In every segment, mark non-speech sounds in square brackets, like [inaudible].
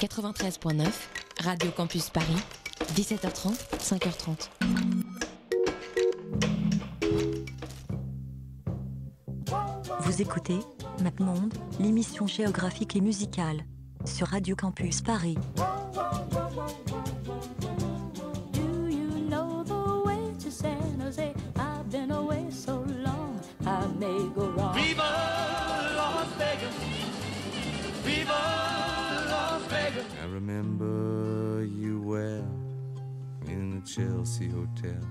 93.9, Radio Campus Paris, 17h30, 5h30. Vous écoutez MapMonde, l'émission géographique et musicale sur Radio Campus Paris. Chelsea Hotel.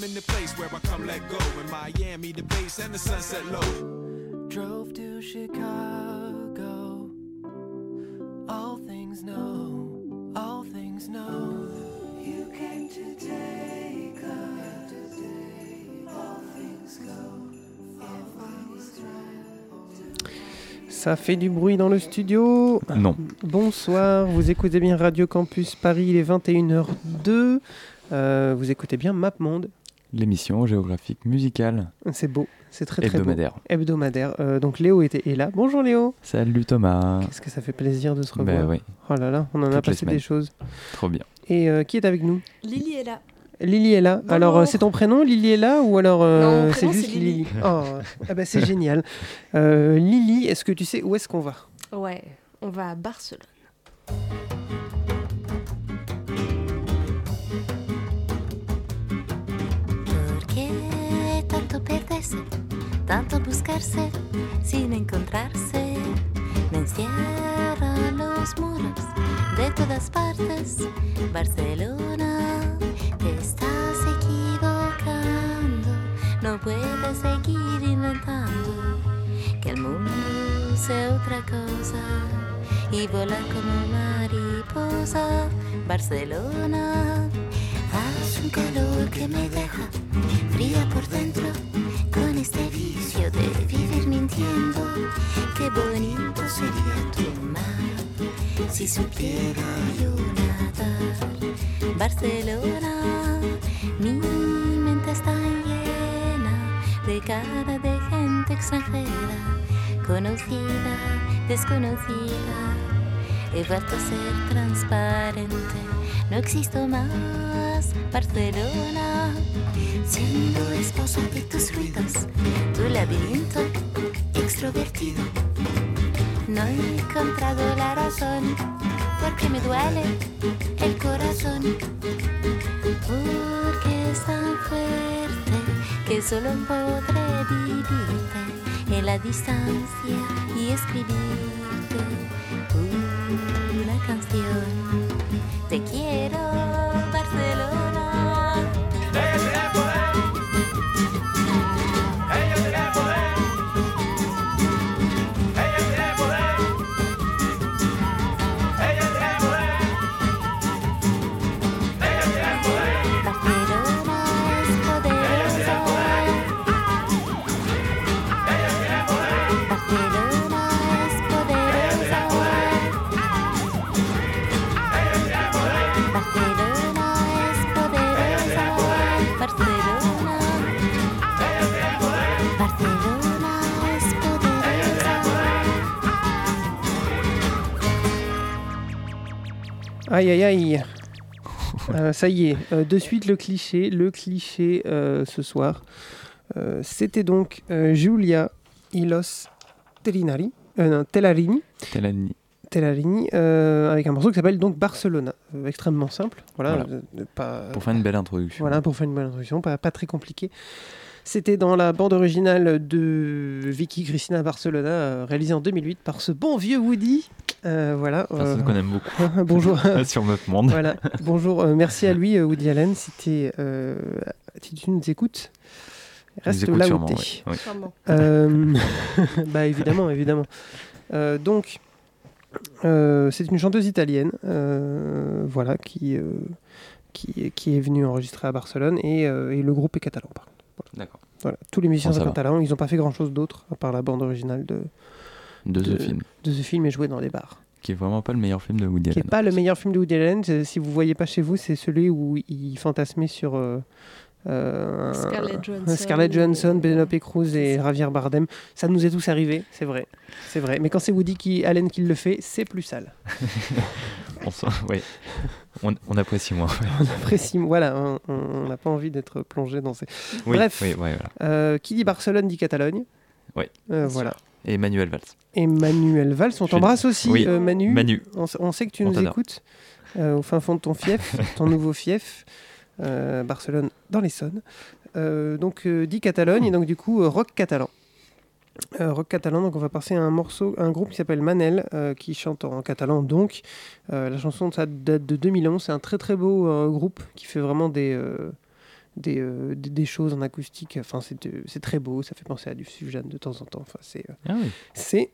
In the place where I come let go. In Miami, the base and the sunset low. Drove to Chicago. All things know, all things know. You came to take us. All things go. Was right. Ça fait du bruit dans le studio. Non. Bonsoir, vous écoutez bien Radio Campus Paris, il est 21h02. Euh, vous écoutez bien MapMonde. L'émission géographique musicale C'est beau, c'est très très beau. hebdomadaire. Hebdomadaire. Euh, donc Léo était est là. Bonjour Léo. Salut Thomas. Qu'est-ce que ça fait plaisir de se revoir. Ben oui, Oh là là, on en a Toutes passé des choses. trop bien. Et euh, qui est avec nous? Lily est là. Lily est là. Bonjour. Alors euh, c'est ton prénom Lily est là ou alors euh, c'est juste Lily. Oh, ah bah, c'est génial. Euh, Lily, est-ce que tu sais où est-ce qu'on va? Ouais, on va à Barcelone. Perderse, tanto buscarse sin encontrarse? Me encierran los muros de todas partes. Barcelona, te estás equivocando. No puedes seguir inventando que el mundo sea otra cosa y volar como mariposa. Barcelona, hace un calor que me deja fría por dentro este vicio de vivir mintiendo. Qué bonito sería tu mar si supiera yo nadar. Barcelona, mi mente está llena de cara de gente extranjera, conocida, desconocida. He vuelto a ser transparente, no existo más, Barcelona. Siendo esposa de tus ruidos, tu laberinto extrovertido. No he encontrado la razón, porque me duele el corazón. Porque es tan fuerte que solo podré vivirte en la distancia y escribirte Aïe aïe aïe. Euh, ça y est, euh, de suite le cliché, le cliché euh, ce soir. C'était donc Giulia Ilos Tellinari, euh, non, Tellarini. Tellarini, euh, avec un morceau qui s'appelle donc Barcelona. Extrêmement simple, voilà, Voilà. pas, Pour faire une belle introduction. voilà, pour faire une bonne introduction, pas, pas très compliqué. C'était dans la bande originale de Vicky Cristina Barcelona, réalisée en 2008 par ce bon vieux Woody. Euh, voilà. Personne euh, qu'on aime beaucoup [laughs] bonjour. [laughs] sur notre monde. Voilà, bonjour, euh, merci à lui, euh, Woody Allen. Si, euh, si tu nous écoutes, reste écoute là où t'es. Euh, [laughs] bah évidemment, évidemment. Euh, donc, euh, c'est une chanteuse italienne, euh, voilà, qui, euh, qui, qui est venue enregistrer à Barcelone et, euh, et le groupe est catalan. Par. D'accord. Voilà, tous les musiciens Bon, sont catalans. Ils n'ont pas fait grand-chose d'autre, à part la bande originale de, De de- The Film, de ce film et jouer dans des bars. qui est vraiment pas le meilleur film de Woody Qui n'est Allen. pas le meilleur film de Woody Allen. Si vous voyez pas chez vous, c'est celui où il fantasmait sur euh, euh, Scarlett Johansson. Scarlett Johansson, Penelope Cruz et. Javier Bardem. Ça nous est tous arrivé, c'est vrai. C'est vrai. Mais quand c'est Woody qui, Allen qui le fait, c'est plus sale. [laughs] On, sent- ouais. on, on apprécie moins. On apprécie. Voilà, on- n'a pas envie d'être plongé dans ces. Oui, Bref. oui, ouais, voilà. Euh, qui dit Barcelone dit Catalogne. Oui. Euh, voilà. Et Emmanuel Valls. Et Manuel Valls, on t'embrasse aussi, Oui. euh, Manu. Manu. On, sait que tu On nous écoutes euh, au fin fond de ton fief, [laughs] ton nouveau fief, euh, Barcelone dans l'Essonne. Donc dit Catalogne et donc du coup rock catalan. Euh, rock catalan, donc on va passer à un morceau, un groupe qui s'appelle Manel, euh, qui chante en catalan. Donc Euh, la chanson ça date de 2011. C'est un très très beau groupe qui fait vraiment des des, euh, des, des choses en acoustique. Enfin c'est de- c'est très beau. Ça fait penser à du Suzanne de temps en temps. Enfin c'est euh, Ah oui. c'est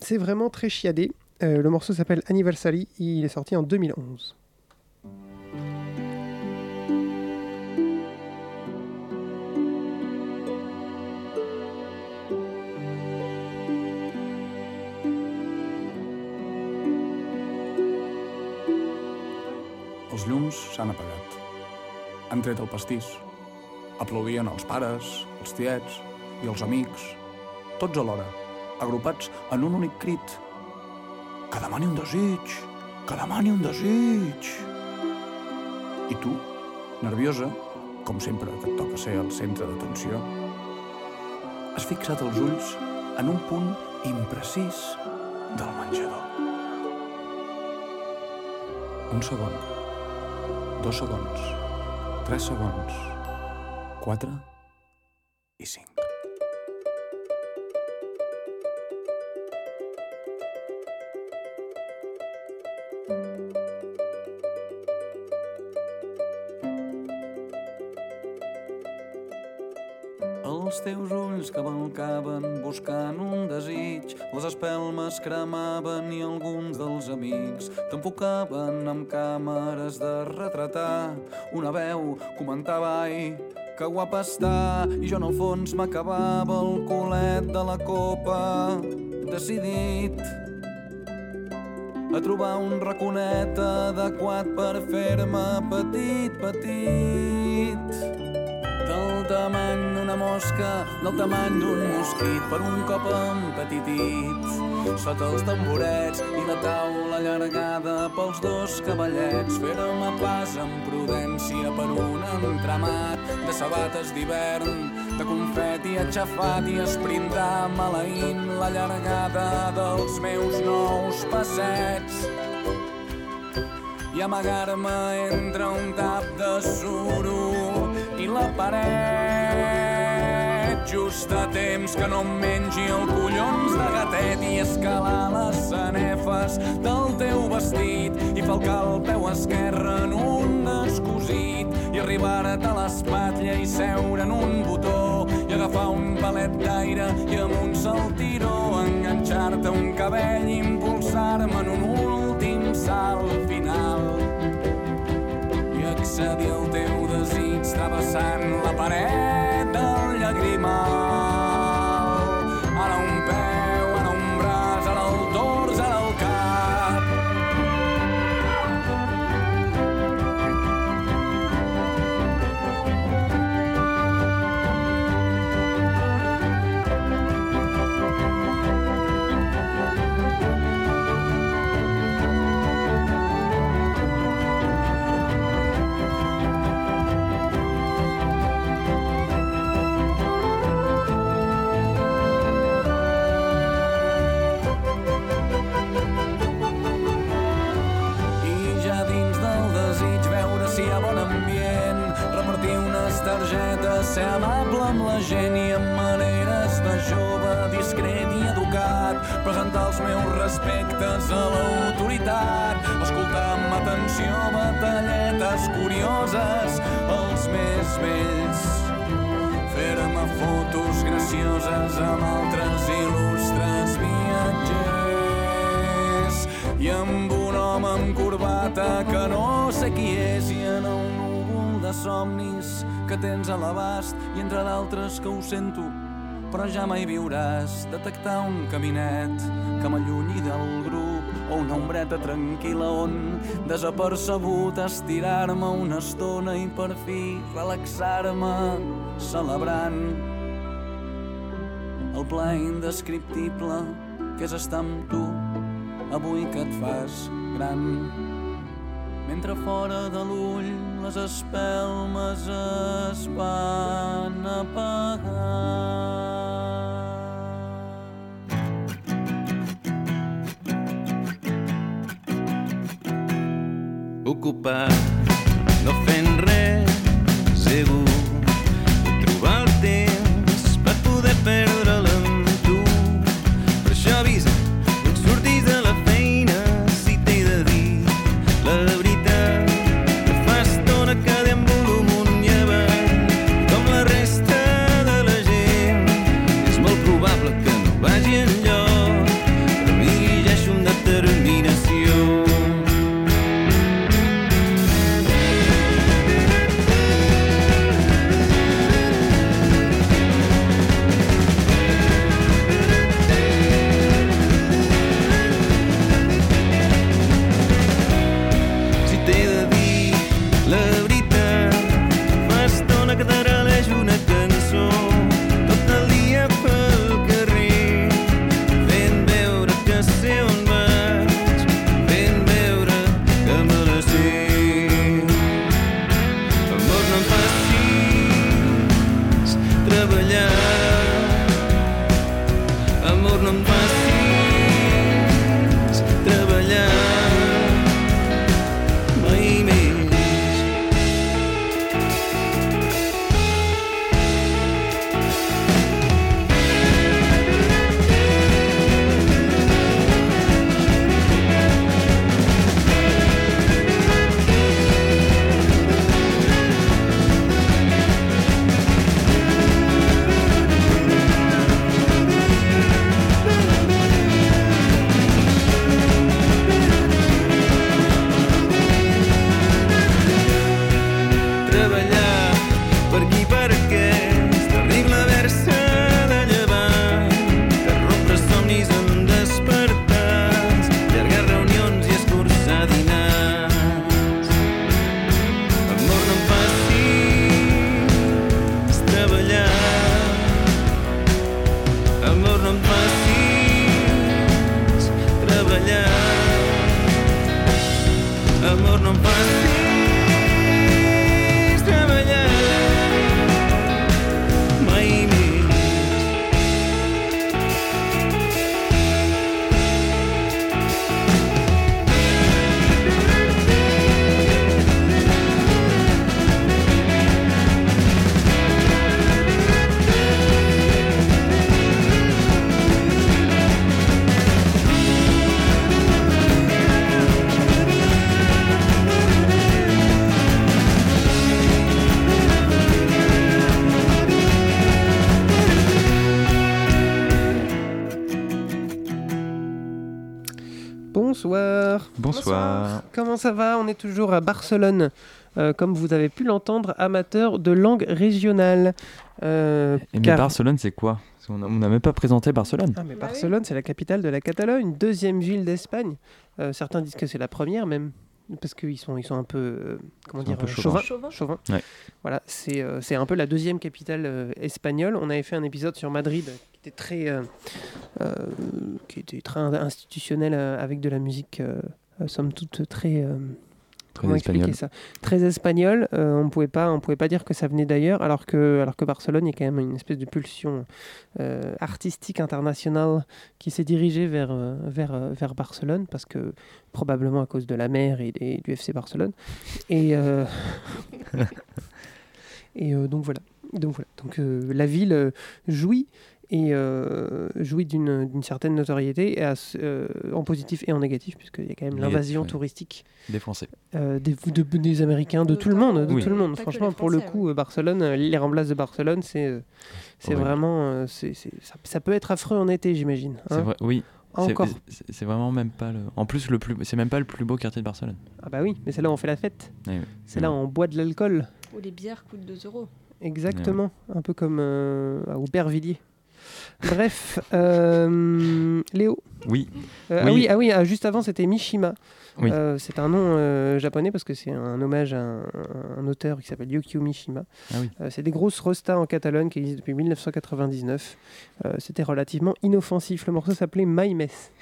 c'est vraiment très chiadé. Euh, le morceau s'appelle Anniversary. Il est sorti en 2011. Els llums s'han apagat. Han tret el pastís. Aplaudien els pares, els tiets i els amics, tots alhora, agrupats en un únic crit. Que demani un desig! Que demani un desig! I tu, nerviosa, com sempre que et toca ser el centre d'atenció, has fixat els ulls en un punt imprecís del menjador. Un segon, dos segons, 3 segons. 4 i 5. Ulls cavalcaven buscant un desig, les espelmes cremaven i alguns dels amics t'enfocaven amb càmeres de retratar. Una veu comentava, ai, que guapa està, i jo en el fons m'acabava el culet de la copa, decidit a trobar un raconet adequat per fer-me petit, petit. Tamany d'una mosca, del tamany d'un mosquit, per un cop empetitit. Sota els tamborets i la taula allargada pels dos cavallets, fèrem pas amb prudència per un entramat de sabates d'hivern, de confeti aixafat i esprintar maleint la llargada dels meus nous passets i amagar-me entre un tap de suro i la paret. Just a temps que no em mengi el collons de gatet i escalar les sanefes del teu vestit. I falcar el peu esquerre en un descosit i arribar-te a l'espatlla i seure en un botó. I agafar un palet d'aire i amb un saltiró enganxar-te un cabell i impulsar-me en un últim salt final accedir al teu desig travessant la paret del llagrimal. Gent i amb maneres de jove, discret i educat, presentar els meus respectes a l'autoritat, escoltar amb atenció batalletes curioses, els més vells, fer-me fotos gracioses amb altres il·lustres viatgers. I amb un home amb corbata que no sé qui és i en el núvol de somnis que tens a l'abast i entre d'altres que ho sento, però ja mai viuràs detectar un caminet que m'allunyi del grup o una ombreta tranquil·la on desapercebut estirar-me una estona i per fi relaxar-me celebrant el plaer indescriptible que és estar amb tu avui que et fas gran. Mentre fora de l'ull les espelmes es van apagar. ocupat, ça va? On est toujours à Barcelone, euh, comme vous avez pu l'entendre, amateur de langue régionale. Euh, Et mais Barcelone, c'est quoi? On n'a même pas présenté Barcelone. Ah, mais Barcelone, c'est la capitale de la Catalogne, deuxième ville d'Espagne. Euh, certains disent que c'est la première même, parce qu'ils sont, ils sont un peu, euh, comment dire, peu. Ouais. Voilà, c'est euh, c'est un peu la deuxième capitale euh, espagnole. On avait fait un épisode sur Madrid qui était très, euh, euh, qui était très institutionnel euh, avec de la musique, somme toute très. euh, Très comment expliquer espagnol. ça? Très espagnol. euh, on pouvait pas, on pouvait pas dire que ça venait d'ailleurs, alors que, alors que Barcelone est quand même une espèce de pulsion euh, artistique internationale qui s'est dirigée vers, euh, vers, euh, vers Barcelone, parce que probablement à cause de la mer et, du FC Barcelone. Et, euh, [laughs] et euh, donc voilà. Donc voilà. Donc euh, la ville euh, jouit et euh, jouit d'une d'une certaine notoriété et à ce- euh, en positif et en négatif puisqu'il y a quand même l'invasion touristique Des Français. euh, des, de- des Américains, de tout le monde, de Oui. tout le monde. Pas Franchement, pour le coup, Barcelone, les remplaces de Barcelone, c'est c'est vraiment, c'est c'est- ça, ça peut être affreux en été, j'imagine. Hein. vrai, oui. C'est- Encore. c'est- vraiment même pas le. En plus, le plus, c'est même pas le plus beau quartier de Barcelone. Ah bah oui, mais c'est là où on fait la fête. C'est là où on boit de l'alcool. Ou les bières coûtent 2 euros. Exactement, un peu comme euh, à Aubervilliers. Bref, euh, Léo. Oui. Euh, Ah Oui. oui, ah oui ah, juste avant c'était Mishima. Oui. Euh, c'est un nom euh, japonais parce que c'est un hommage à un, un auteur qui s'appelle Yukio Mishima. Ah oui. C'est des grosses rostas en Catalogne qui existent depuis 1999. Euh, c'était relativement inoffensif. Le morceau s'appelait My Mess.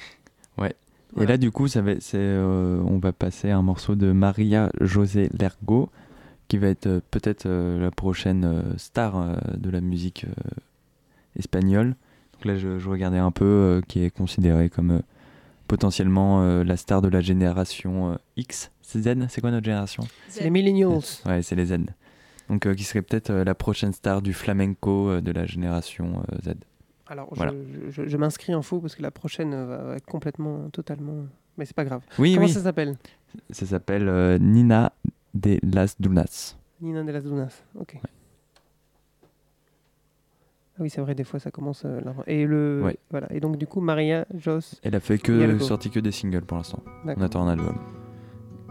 Ouais. Voilà. Et là, du coup, ça va, c'est, on va passer à un morceau de Maria José Lergo, qui va être peut-être la prochaine star de la musique espagnole. Donc là, je, je regardais un peu, euh, qui est considérée comme euh, potentiellement euh, la star de la génération X. C'est Z C'est quoi notre génération? C'est les Millennials. Ouais, c'est les Z. Donc, qui serait peut-être la prochaine star du flamenco de la génération Z. Alors, je- Voilà. je, je- je m'inscris en faux parce que la prochaine va- être complètement, totalement. Mais c'est pas grave. Oui, Comment oui. ça s'appelle? Ça s'appelle Nina de las Dunas. Nina de las Dunas. Ok. Oui, c'est vrai, des fois ça commence. euh, là. et le. Ouais. Voilà. Et donc, du coup, Maria, Joss. Elle a fait que sorti que des singles pour l'instant. On attend un album.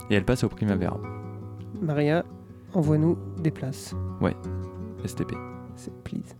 Et elle passe au Primavera. Maria, envoie-nous des places. Ouais. STP. Please.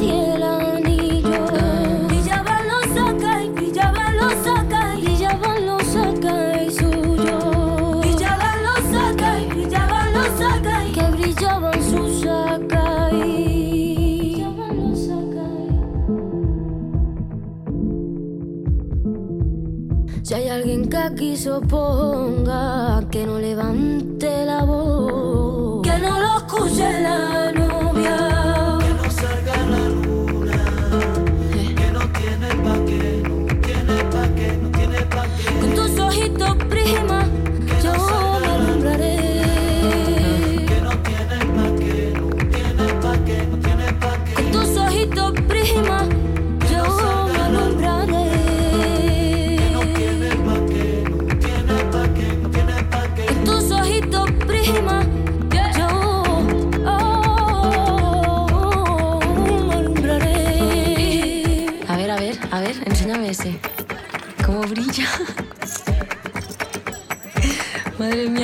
Y el anillo, brillaban los Sakai, brillaban los Sakai, brillaban los Sakai suyos, brillaban los Sakai, brillaban los Sakai, que brillaban sus Sakai, brillaban los Sakai. Si hay alguien que aquí se oponga.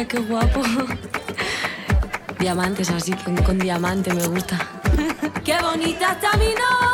qué guapo. Diamantes, así con diamante me gusta. [laughs] ¡Qué bonita está mi novia!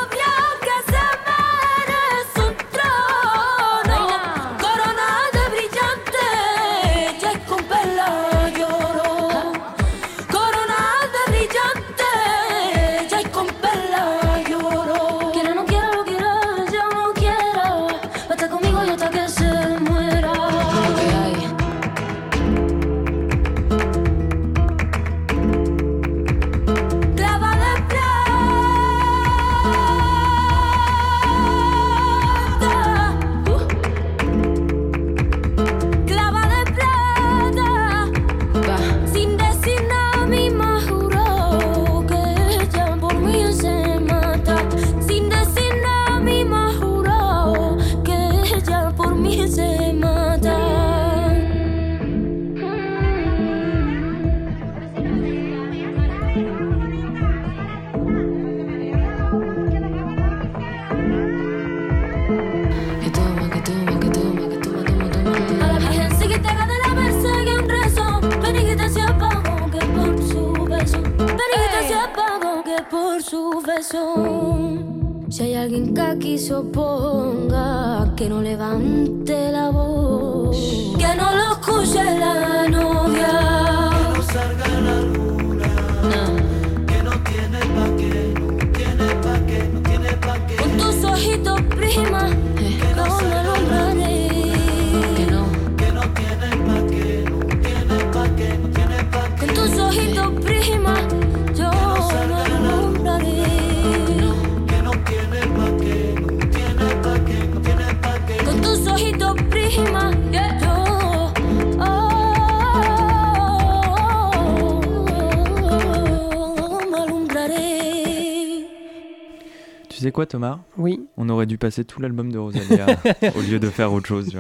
Thomas? Oui. On aurait dû passer tout l'album de Rosalia [laughs] au lieu de faire autre chose.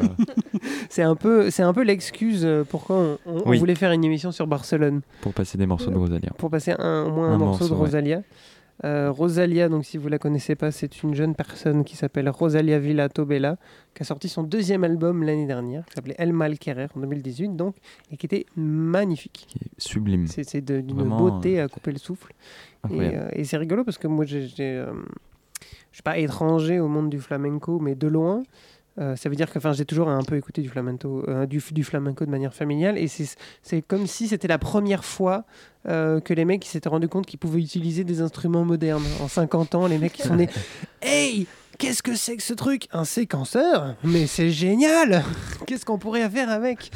C'est un peu, c'est un peu l'excuse euh, pourquoi on, voulait faire une émission sur Barcelone. Pour passer des morceaux de euh, Rosalia. Pour passer au moins un, morceau, de Rosalia. Euh, Rosalia, donc si vous la connaissez pas, c'est une jeune personne qui s'appelle Rosalia Villa Tobella, qui a sorti son deuxième album l'année dernière, qui s'appelait El Mal Querer en 2018, donc, et qui était magnifique. Qui est sublime. C'est d'une beauté à couper le souffle. Et c'est rigolo parce que moi, j'ai je suis pas étranger au monde du flamenco, mais de loin. Euh, ça veut dire que j'ai toujours un peu écouté du flamenco, euh, du, du flamenco de manière familiale et c'est comme si c'était la première fois euh, que les mecs s'étaient rendus compte qu'ils pouvaient utiliser des instruments modernes. En 50 ans, les mecs sont nés [laughs] Hey Qu'est-ce que c'est que ce truc? Un séquenceur? Mais c'est génial [laughs] Qu'est-ce qu'on pourrait faire avec?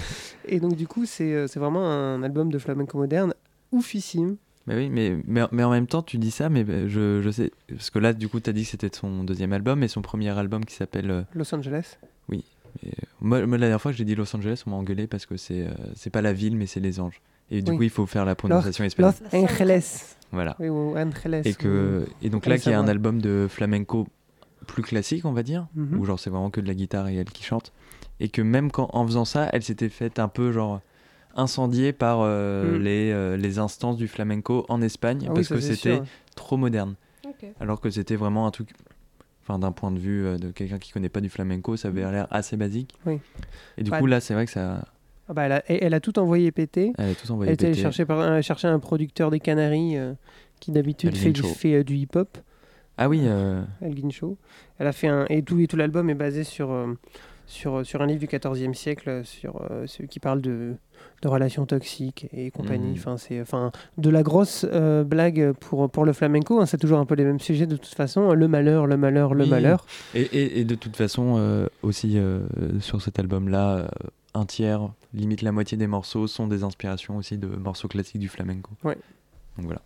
Et donc du coup c'est c'est vraiment un album de flamenco moderne oufissime. Mais oui, mais, mais, mais en même temps, tu dis ça, mais bah, je, je sais. Parce que là, du coup, tu as dit que c'était son deuxième album et son premier album qui s'appelle. euh, Los Angeles. Oui. Et, euh, moi, moi, la dernière fois que j'ai dit Los Angeles, on m'a engueulé parce que c'est euh, c'est pas la ville, mais c'est les anges. Et du Oui. coup, il faut faire la prononciation Los, espagnole. Los Angeles. Voilà. Oui, ou Angeles. Et, que, et donc là, qu'il y a un album de flamenco plus classique, on va dire, Mhm. où genre c'est vraiment que de la guitare et elle qui chante. Et que même quand, en faisant ça, elle s'était faite un peu genre incendiée par euh, Mm. les, euh, les instances du flamenco en Espagne Ah parce que c'était trop moderne. Alors que c'était vraiment un truc, enfin d'un point de vue euh, de quelqu'un qui connaît pas du flamenco, ça avait l'air assez basique. Oui. Et du coup là, c'est vrai que ça, Ah bah, elle, a, elle a tout envoyé péter. elle a tout envoyé Elle péter. chercher, par, chercher un producteur des Canaries euh, qui d'habitude fait, du- Shaw. fait du hip-hop. Ah oui. Elle a fait un et tout et tout l'album est basé sur sur sur un livre du XIVe siècle sur euh, qui parle de de relations toxiques et compagnie. Mhm. Enfin c'est enfin de la grosse euh, blague pour pour le flamenco. hein. C'est toujours un peu les mêmes sujets de toute façon. Le malheur, le malheur, le Oui. malheur. Et, et- et de toute façon, euh, aussi euh, sur cet album-là, un tiers, limite la moitié des morceaux sont des inspirations aussi de morceaux classiques du flamenco. Ouais. Donc voilà,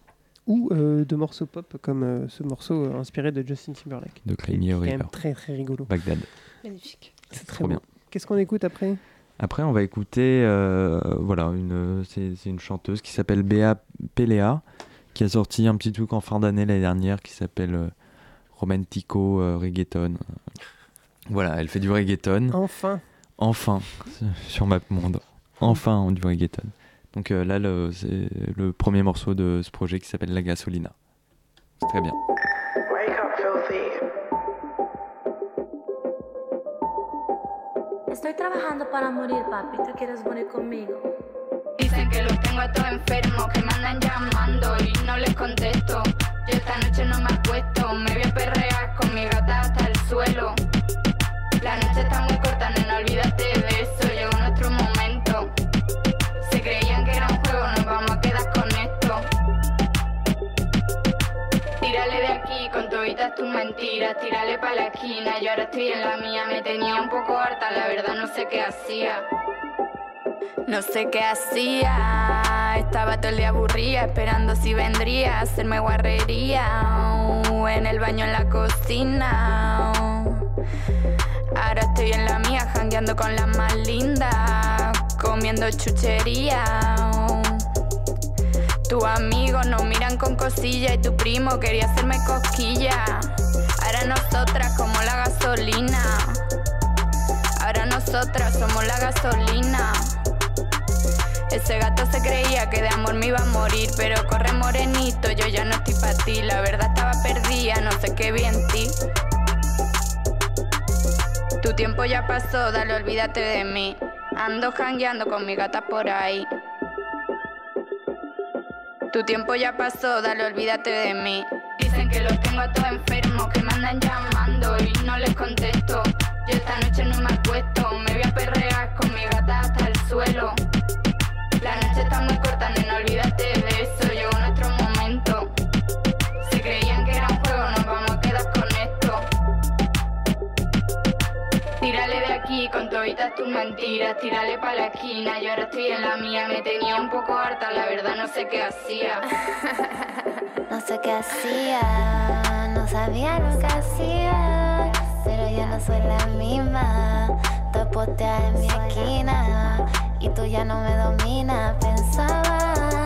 Ou euh, de morceaux pop comme euh, ce morceau euh, inspiré de Justin Timberlake. de Cry Me qui est a quand même River, très très rigolo. Bagdad. Magnifique. C'est très bien. Qu'est-ce qu'on écoute après? Après, on va écouter, euh, voilà, une, c'est c'est une chanteuse qui s'appelle Béa Pelea, qui a sorti un petit truc en fin d'année l'année dernière qui s'appelle euh, Romantico euh, Reggaeton. Voilà, elle fait du reggaeton. Enfin. Enfin, [laughs] sur MapMonde. Enfin, du reggaeton. Donc là, le- c'est le premier morceau de ce projet qui s'appelle La Gasolina. C'est très bien. Estoy trabajando para morir, papi. ¿Tú quieres morir conmigo? Dicen que los tengo a todos enfermos, que me andan llamando y no les contesto. Yo esta noche no me acuesto, me voy a perrear con mi gata hasta el suelo. La noche está muy corta, nena, olvídate de tus mentiras, tírale pa' la esquina, yo ahora estoy en la mía, me tenía un poco harta, la verdad no sé qué hacía. No sé qué hacía, estaba todo el día aburrida, esperando si vendría a hacerme guarrería. en el baño, en la cocina. Ahora estoy en la mía, jangueando con las más lindas, comiendo chuchería. Tus amigos nos miran con cosilla y tu primo quería hacerme cosquilla. Ahora nosotras como la gasolina. Ahora nosotras somos la gasolina. Ese gato se creía que de amor me iba a morir, pero corre morenito, yo ya no estoy para ti. La verdad estaba perdida, no sé qué vi en ti. Tu tiempo ya pasó, dale, olvídate de mí. Ando jangueando con mi gata por ahí. Tu tiempo ya pasó, dale, olvídate de mí. Dicen que los tengo a todos enfermos, que me andan llamando y no les contesto. Yo esta noche no me acuesto, me voy a perrear con mi gata hasta el suelo. La noche está muy corta, nena, olvídate de mentiras, tírale pa' la esquina, yo ahora estoy en la mía, me tenía un poco harta, la verdad no sé qué hacía. [laughs] No sé qué hacía, no sabía lo que hacía, pero ya no soy la misma. Te posteas en mi esquina y tú ya no me dominas. Pensaba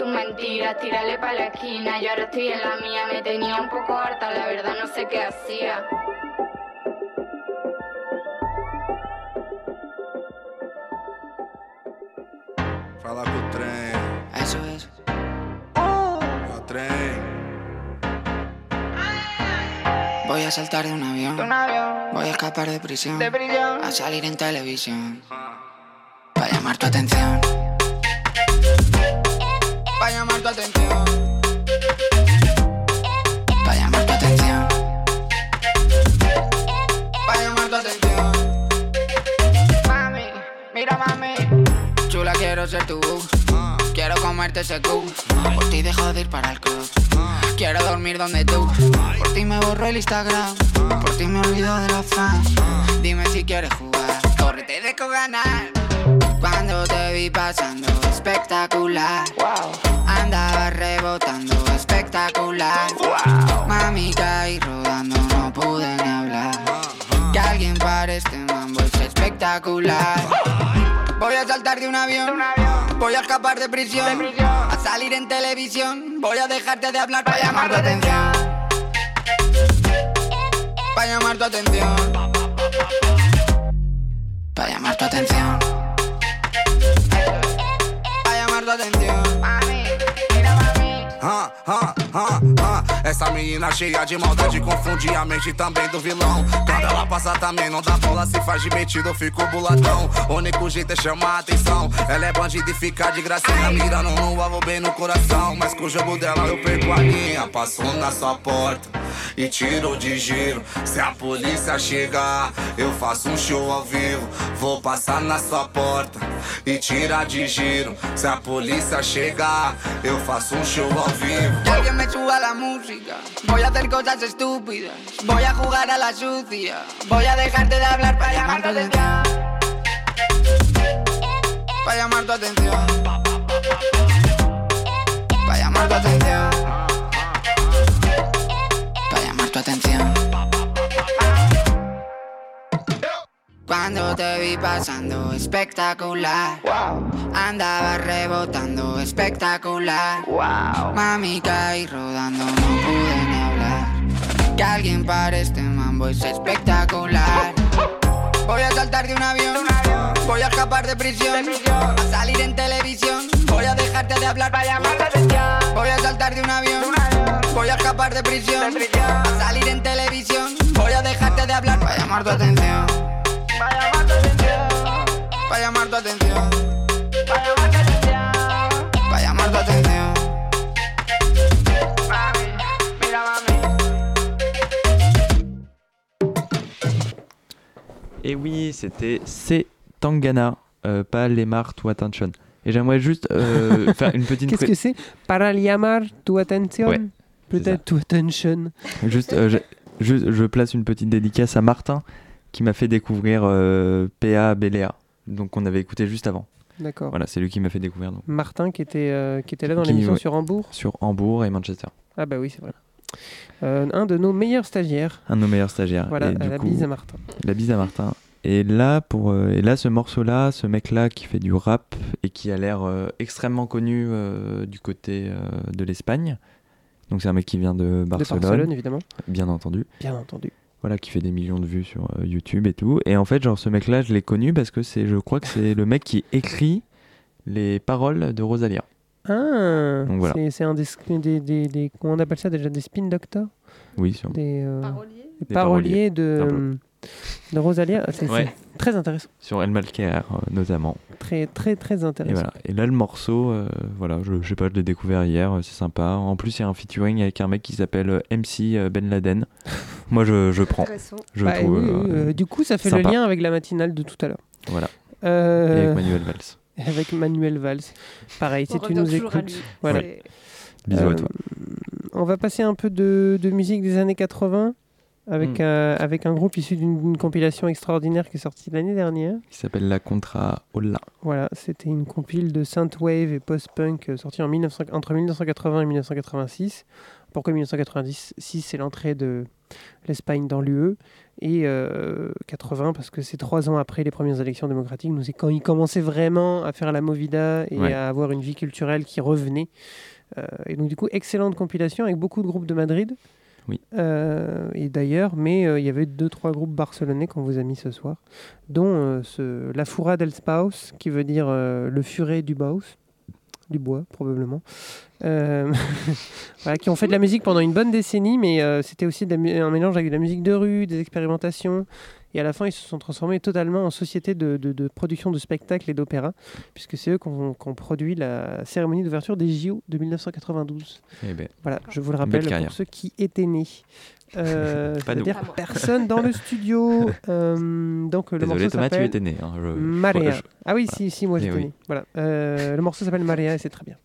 tus mentiras, tírale pa' la esquina, yo ahora estoy en la mía, me tenía un poco harta, la verdad no sé qué hacía. Fala com o trem. Eso es. É o trem. Voy a saltar de un avión. Voy a escapar de prisión. A salir en televisión. Para llamar tu atención. Quiero ser tu boo. Quiero comerte ese cu. Por ti dejo de ir para el club. Quiero dormir donde tú. Por ti me borro el Instagram. Por ti me olvido de los fans. Dime si quieres jugar. Corre, te dejo ganar. Cuando te vi pasando, espectacular. Andaba rebotando, espectacular. Mami caí rodando, no pude ni hablar. Que alguien pare este mambo es espectacular. Voy a saltar de un avión, voy a escapar de prisión, a salir en televisión, voy a dejarte de hablar para llamar tu atención. Para llamar tu atención. Para llamar tu atención. Para llamar tu atención. Essa menina cheia de maldade confunde a mente também do vilão. Quando ela passa também não dá bola, se faz de metido, fico buladão. O único jeito é chamar a atenção. Ela é bandida e fica de gracinha, mirando no alvo bem no coração. Mas com o jogo dela eu perco a linha. Passo na sua porta e tiro de giro. Se a polícia chegar, eu faço um show ao vivo. Vou passar na sua porta y tira de giro. Se a polícia chegar, eu faço um show ao vivo. Que alguien me suba la música. Voy a hacer cosas estúpidas. Voy a jugar a la sucia. Voy a dejarte de hablar para llamar tu atención. Para llamar tu atención. Para llamar tu atención. Para llamar tu atención. Cuando te vi pasando espectacular. Andaba rebotando espectacular. Mami caí rodando, no pude ni hablar. Que alguien pare este mambo es espectacular. Voy a saltar de un avión. Voy a escapar de prisión. A salir en televisión. Voy a dejarte de hablar para llamar la atención. Voy a saltar de un avión. Voy a escapar de prisión. A salir en televisión. Voy a dejarte de hablar para llamar tu atención. Para llamar tu atención. Para llamar tu atención. Para llamar tu atención. Para llamar tu atención. Mami, mira mami. Et oui, c'était C. Tangana, euh, pas Lemar to Attention. Et j'aimerais juste euh, [laughs] faire une petite. Qu'est-ce que c'est? Para llamar tu atención Ouais, Peut-être tu attention. Juste, euh, je, je- je place une petite dédicace à Martin qui m'a fait découvrir euh, PA Beléa, donc on avait écouté juste avant. D'accord. Voilà, c'est lui qui m'a fait découvrir donc, Martin qui était, euh, qui était là dans l'émission ouais. sur Hambourg. sur Hambourg et Manchester. Ah bah oui, c'est vrai. Euh, un de nos meilleurs stagiaires. Un de nos meilleurs stagiaires. Voilà, Et du la coup- bise à Martin. La bise à Martin. Et là, pour, euh, et là ce morceau-là, ce mec-là qui fait du rap et qui a l'air extrêmement connu du côté de l'Espagne. Donc c'est un mec qui vient de Barcelone. Barcelone, évidemment. Bien entendu. Bien entendu. Voilà, qui fait des millions de vues sur euh, YouTube et tout. Et en fait, genre ce mec-là, je l'ai connu parce que c'est, je crois que c'est le mec qui écrit les paroles de Rosalia. Ah, Donc voilà. c'est- c'est un des, des, des, des- Comment on appelle ça déjà Des spin doctors? Oui, sûrement. Des, euh, Paroliers des Des paroliers paroliers, de. De Rosalia. Ah, C'est Ouais. très intéressant. Sur El Malquer, euh, notamment. Très, très, très Et intéressant. voilà. Et là, le morceau, euh, voilà, je, je sais pas, je l'ai découvert hier, euh, c'est sympa. En plus, il y a un featuring avec un mec qui s'appelle euh, MC euh, Ben Laden. [laughs] Moi, je, je prends. Intéressant. Je Bah, trouve. oui, euh, oui, euh, du coup, ça fait sympa. le lien avec la matinale de tout à l'heure. Voilà. Euh, Et avec Manuel Valls. [laughs] Avec Manuel Valls. Pareil, si On tu nous écoutes. Voilà. Bisous Euh, à toi. On va passer un peu de, de musique des années 80 avec, Mm. un, avec un groupe issu d'une compilation extraordinaire qui est sortie l'année dernière. Qui s'appelle La Contra Olla. Voilà, c'était une compile de synthwave et post-punk euh, sortie en 1900 entre 1980 et 1986. Pourquoi 1986 C'est l'entrée de l'Espagne dans l'UE. Et euh, 80 parce que c'est trois ans après les premières élections démocratiques. C'est quand ils commençaient vraiment à faire la movida et Ouais. à avoir une vie culturelle qui revenait. Euh, et donc du coup, excellente compilation avec beaucoup de groupes de Madrid. Oui. Euh, et d'ailleurs, mais euh, il y avait deux trois groupes barcelonais qu'on vous a mis ce soir, dont euh, La Fura del Spaus, qui veut dire le furet du Baus, du bois probablement, [laughs] qui ont fait de la musique pendant une bonne décennie, mais c'était aussi un mélange avec de la musique de rue, des expérimentations. Et à la fin, ils se sont transformés totalement en société de, de- de production de spectacles et d'opéra, puisque c'est eux qui ont, produit la cérémonie d'ouverture des JO de 1992. Eh ben, Voilà, je vous le rappelle pour ceux qui étaient nés. Euh, [laughs] Pas nous. Moi. personne dans le studio. [laughs] Euh, donc le Désolé, morceau Thomas, tu s'appelle étais né, hein, je- je- Ah oui, voilà. si, si, moi Eh j'étais oui. né. Voilà. Euh, le morceau s'appelle Marea et c'est très bien.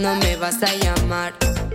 Cuándo me vas a llamar.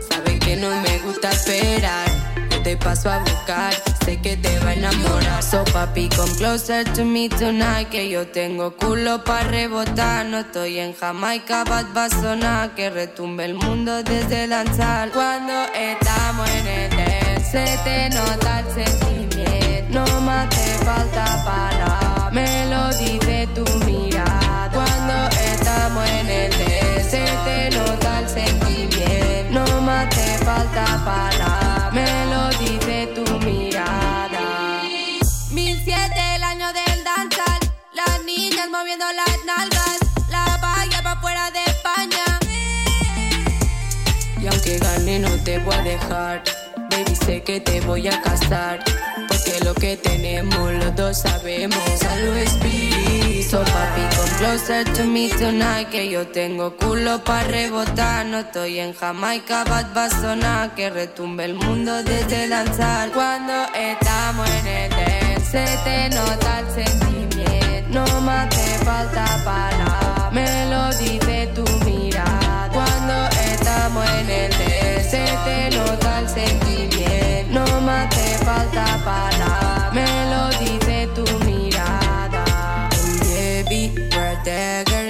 Sabe que no me gusta esperar. Yo te paso a buscar, sé que te va a enamorar. So papi, come closer to me tonight. Que yo tengo culo para rebotar. No estoy en Jamaica, bad va a sonar. Que retumbe el mundo desde lanzar. Cuando estamos en el dance, se te nota el sentimiento. No más te falta palabra. Me lo dice tu mirada. Cuando estamos en el se te nota el sentimiento. No más te falta palabra. Me lo dice tu mirada. 1007 el año del danzal. Las niñas moviendo las nalgas. La valla pa' fuera de España. Y aunque gane no te voy a dejar Baby sé que te voy a casar Porque lo que tenemos los dos sabemos. Always be So papi come closer to me tonight Que yo tengo culo pa' rebotar. No estoy en Jamaica, bad va Que retumbe el mundo desde lanzar Cuando estamos en el dance Se te nota el sentimiento. No más te falta palabra Me lo dice tu mirada. Cuando estamos en el dance Se te nota el sentimiento. No más te falta palabra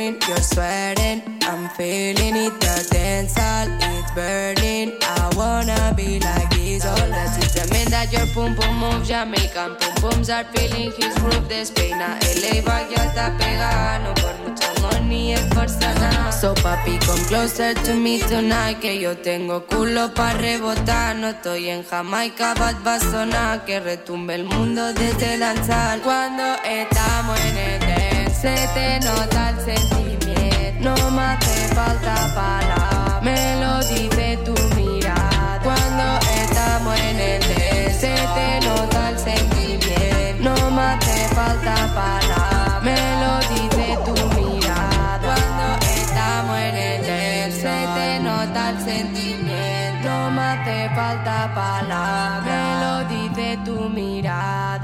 You're sweating. I'm feeling it The dance is burning. I wanna be like this All the man that your pum pum move Jamaican pum pums are feeling his groove. Despeina LA va ya está pegada No por mucho money es fuerza nada So papi come closer to me tonight Que yo tengo culo pa' rebotar. No estoy en Jamaica bad va Que retumbe el mundo desde lanzar Cuando estamos en el Se te nota el sentimiento. No más te falta palabra. Me lo dice tu mirada. Cuando estamos en el dance Se te nota el sentimiento. No más te falta palabra. Me lo dice tu mirada. Cuando estamos en el dance Se te nota el sentimiento. No más te falta palabra. Me lo dice tu mirada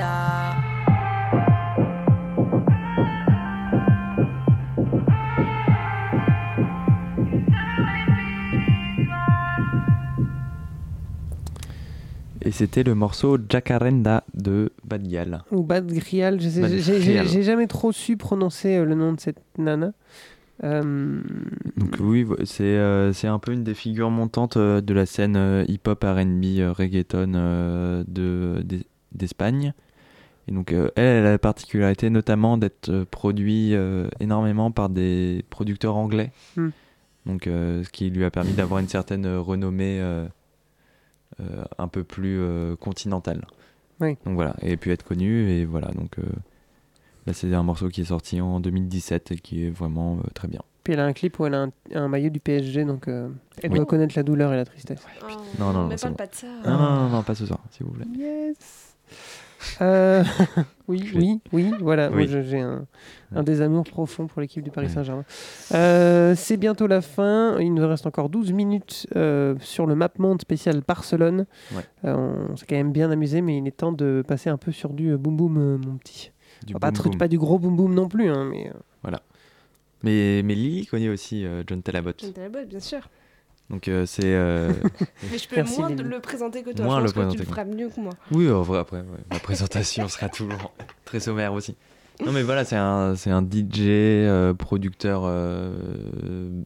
Et c'était le morceau Jacaranda de Bad Gyal. Ou Bad Grial, je sais- Bad j'ai- jamais trop su prononcer euh, le nom de cette nana. Euh, Donc oui, c'est euh, c'est un peu une des figures montantes euh, de la scène hip-hop, R&B, reggaeton de d'Es- d'Espagne. Et donc elle, elle a la particularité notamment d'être produit euh, énormément par des producteurs anglais. Hmm. Donc ce qui lui a permis d'avoir une certaine renommée un peu plus euh, continentale. Oui. Donc voilà, et puis être connue et voilà donc. euh, Là, c'est un morceau qui est sorti en 2017 et qui est vraiment euh, très bien. Puis elle a un clip où elle a un, un maillot du PSG, donc euh, elle Oui. doit connaître la douleur et la tristesse. Non, non, non, mais c'est parle bon. pas de ça. Non, non, non, non, pas ce soir, s'il vous plaît. Yes. Euh, oui, [laughs] oui, oui, voilà. Moi, Oui. j'ai un, un désamour profond pour l'équipe du Paris. Saint-Germain. Euh, c'est bientôt la fin. Il nous reste encore 12 minutes euh, sur le Map Monde spécial Barcelone. Ouais. Euh, on s'est quand même bien amusé, mais il est temps de passer un peu sur du boom boom, euh, mon petit. Du pas, boom tr- boom. pas du gros boom boom non plus, hein, mais. Voilà. Mais, mais Lily connaît aussi euh, John Talabot. John Talabot, bien sûr. Donc euh, c'est. euh, [laughs] Mais je peux Merci, moins le présenter que toi. Moins je le pense que tu le feras mieux que moi. Oui, en vrai, après, ouais, ma présentation sera toujours [laughs] très sommaire aussi. Non, mais voilà, c'est un, c'est un DJ euh, producteur euh,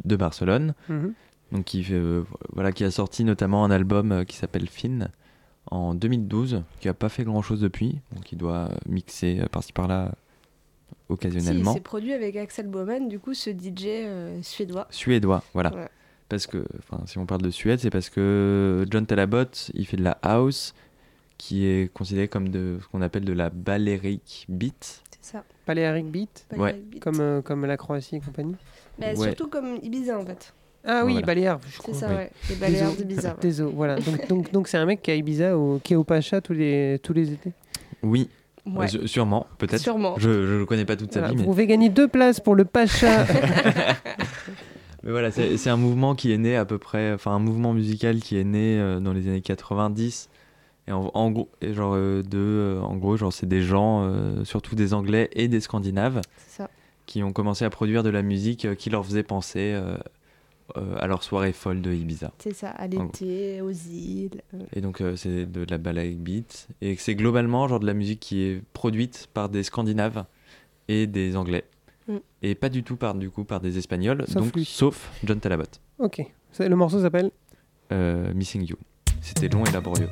de Barcelone. Mhm. Donc qui, fait, euh, voilà, qui a sorti notamment un album euh, qui s'appelle Fin en 2012, qui a pas fait grand chose depuis, donc il doit mixer euh, par-ci par-là Si, occasionnellement. c'est produit avec Axel Bowman, du coup, ce DJ euh, suédois. Suédois, voilà. Ouais. Parce que, enfin, si on parle de Suède, c'est parce que John Talabot, il fait de la house, qui est considérée comme de ce qu'on appelle de la Balearic beat. C'est ça. Balearic Beat, Ouais. Beat. comme, euh, comme la Croatie et compagnie. Ouais. Surtout comme Ibiza, en fait. Ah oui, Voilà. Baléares, C'est crois. ça, Oui. ouais. Les Baléares Désolé. d'Ibiza. ouais. Désolé, voilà. Donc donc donc c'est un mec qui est à Ibiza, au, qui est au Pacha tous les tous les étés. Oui, Ouais. Euh, sûrement, peut-être. Sûrement. Je ne connais pas toute sa vie, Vous mais, pouvez gagner deux places pour le Pacha. [laughs] [laughs] mais voilà, c'est un mouvement qui est né à peu près, enfin un mouvement musical qui est né euh, dans les années 90. Et en, en gros, et genre euh, de, euh, en gros, genre c'est des gens, surtout des Anglais et des Scandinaves, ça. qui ont commencé à produire de la musique qui leur faisait penser à leur soirée folle de Ibiza. C'est ça, à l'été, aux îles. Et donc c'est de la balade beat et c'est globalement genre de la musique qui est produite par des Scandinaves et des Anglais Mm. et pas du tout par du coup par des Espagnols Sauf donc lui. sauf John Talabot. ok. Le morceau s'appelle Euh, Missing You. C'était long et laborieux.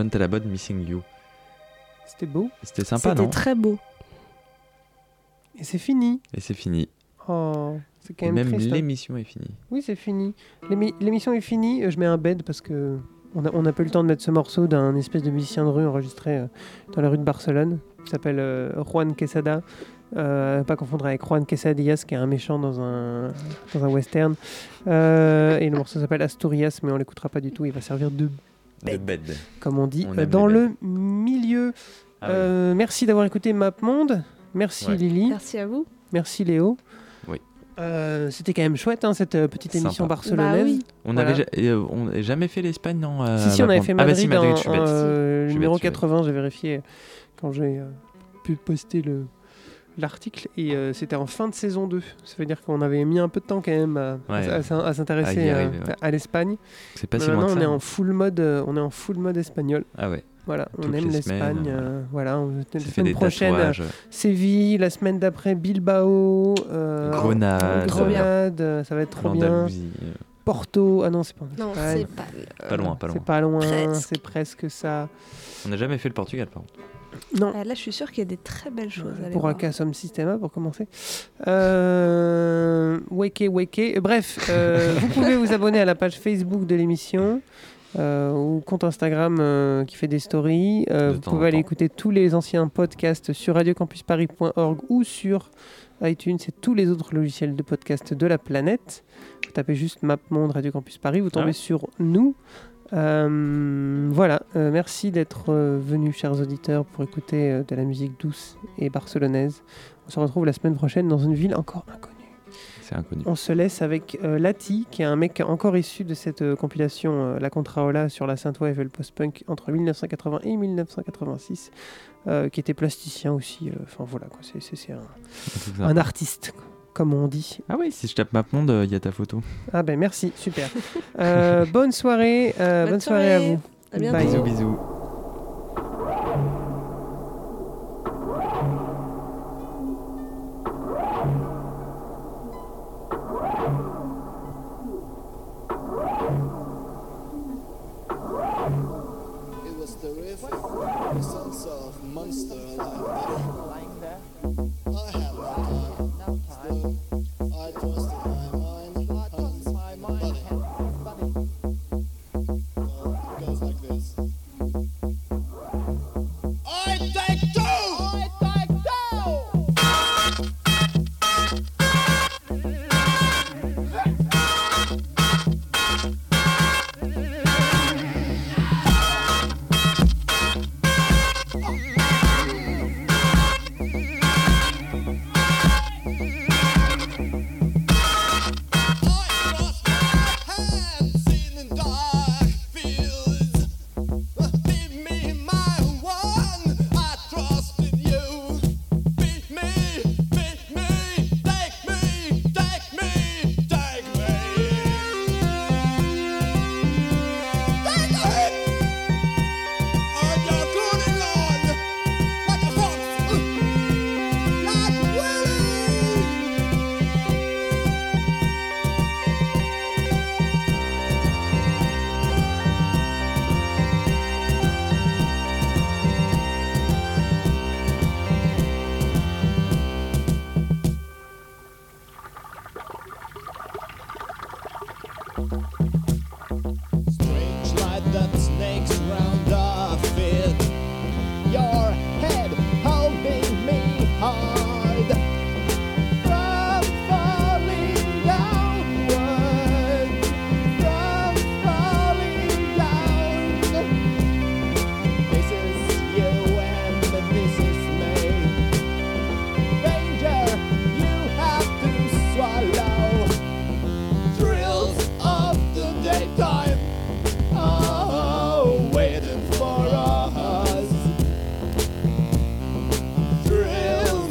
John Talabot, Missing You. C'était beau. C'était sympa, C'était non très beau. Et c'est fini. Et c'est fini. Oh, c'est quand Et même, même triste, hein. l'émission est finie. Oui, c'est fini. L'émi- L'émission est finie. Euh, Je mets un bed parce que on a, on a pas eu le temps de mettre ce morceau d'un espèce de musicien de rue enregistré euh, dans la rue de Barcelone. qui s'appelle euh, Juan Quesada. Euh, pas confondre avec Juan Quesadillas, qui est un méchant dans un, dans un western. Euh, et le morceau s'appelle Asturias, mais on l'écoutera pas du tout. Il va servir de De bed. comme on dit, On dans le milieu. Ah oui. Euh, Merci d'avoir écouté MapMonde. Merci Ouais. Lily. Merci à vous. Merci Léo. Oui. Euh, C'était quand même chouette hein, cette petite émission Sympa. barcelonaise. Bah oui. On Voilà. ja- euh, n'avait jamais fait l'Espagne, non euh, Si, si, on avait fait Ah bah Madrid, si, Madrid, en- euh, numéro bête, je suis bête. 80, j'ai vérifié quand j'ai euh, pu poster le l'article et euh, c'était en fin de saison 2. Ça veut dire qu'on avait mis un peu de temps quand même à, Ouais. à- à s'in- à À s'intéresser euh, à l'Espagne. C'est pas Mais si loin maintenant, que on est hein. en full mode, euh, on est en full mode espagnol. Ah ouais. Voilà, on Toutes aime les l'Espagne. euh, voilà, on, la semaine prochaine, tatouages. Séville, la semaine d'après Bilbao, euh, Grenade. Grenade, euh, ça va être trop bien. Porto, ah non, c'est pas en Non, c'est pas. Pas loin, pas loin. C'est pas loin, c'est presque ça. On n'a jamais fait le Portugal, par contre. Non. Ah, là, je suis sûre qu'il y a des très belles choses. à aller pour voir. un cas Som Systema pour commencer. Euh, wake, wake. Bref, euh, [laughs] vous pouvez vous abonner à la page Facebook de l'émission euh, ou compte Instagram euh, qui fait des stories. Euh, De vous pouvez aller écouter tous les anciens podcasts sur radiocampusparis.org ou sur iTunes et tous les autres logiciels de podcast de la planète. Vous tapez juste MapMonde Radio Campus Paris, vous tombez Ah ouais sur nous. Euh, voilà, euh, merci d'être euh, venus, chers auditeurs, pour écouter de la musique douce et barcelonaise. On se retrouve la semaine prochaine dans une ville encore inconnue. C'est inconnu. On se laisse avec Lati, qui est un mec encore issu de cette compilation La Contraola sur la Synthwave et le post-punk entre 1980 et 1986, euh, qui était plasticien aussi. Enfin voilà, c'est- un artiste, comme on dit. Ah oui, si je tape MapMonde, il y a ta photo. Ah ben merci, super. Euh, bonne soirée, euh, bonne, Bonne soirée. à vous. À bientôt. Bye. Bisous, bisous.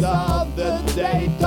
Of the daytime.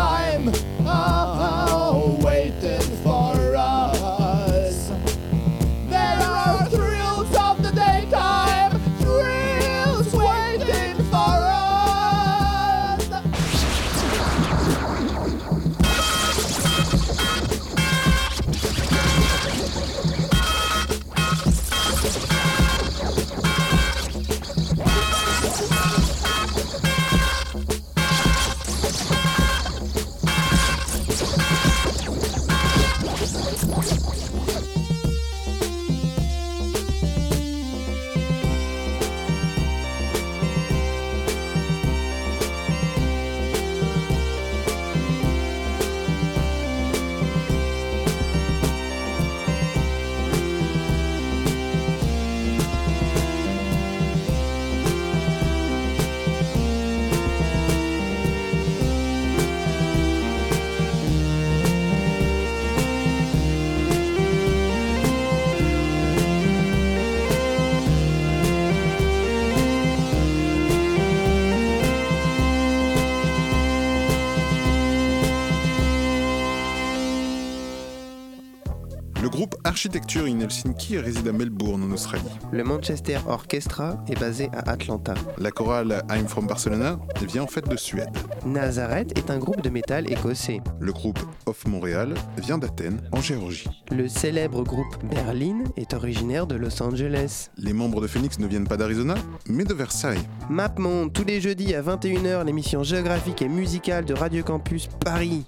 Architecture in Helsinki réside à Melbourne, en Australie. Le Manchester Orchestra est basé à Atlanta. La chorale I'm from Barcelona vient en fait de Suède. Nazareth est un groupe de métal écossais. Le groupe Off Montréal vient d'Athènes, en Géorgie. Le célèbre groupe Berlin est originaire de Los Angeles. Les membres de Phoenix ne viennent pas d'Arizona, mais de Versailles. MapMonde, tous les jeudis à 21h, l'émission géographique et musicale de Radio Campus Paris.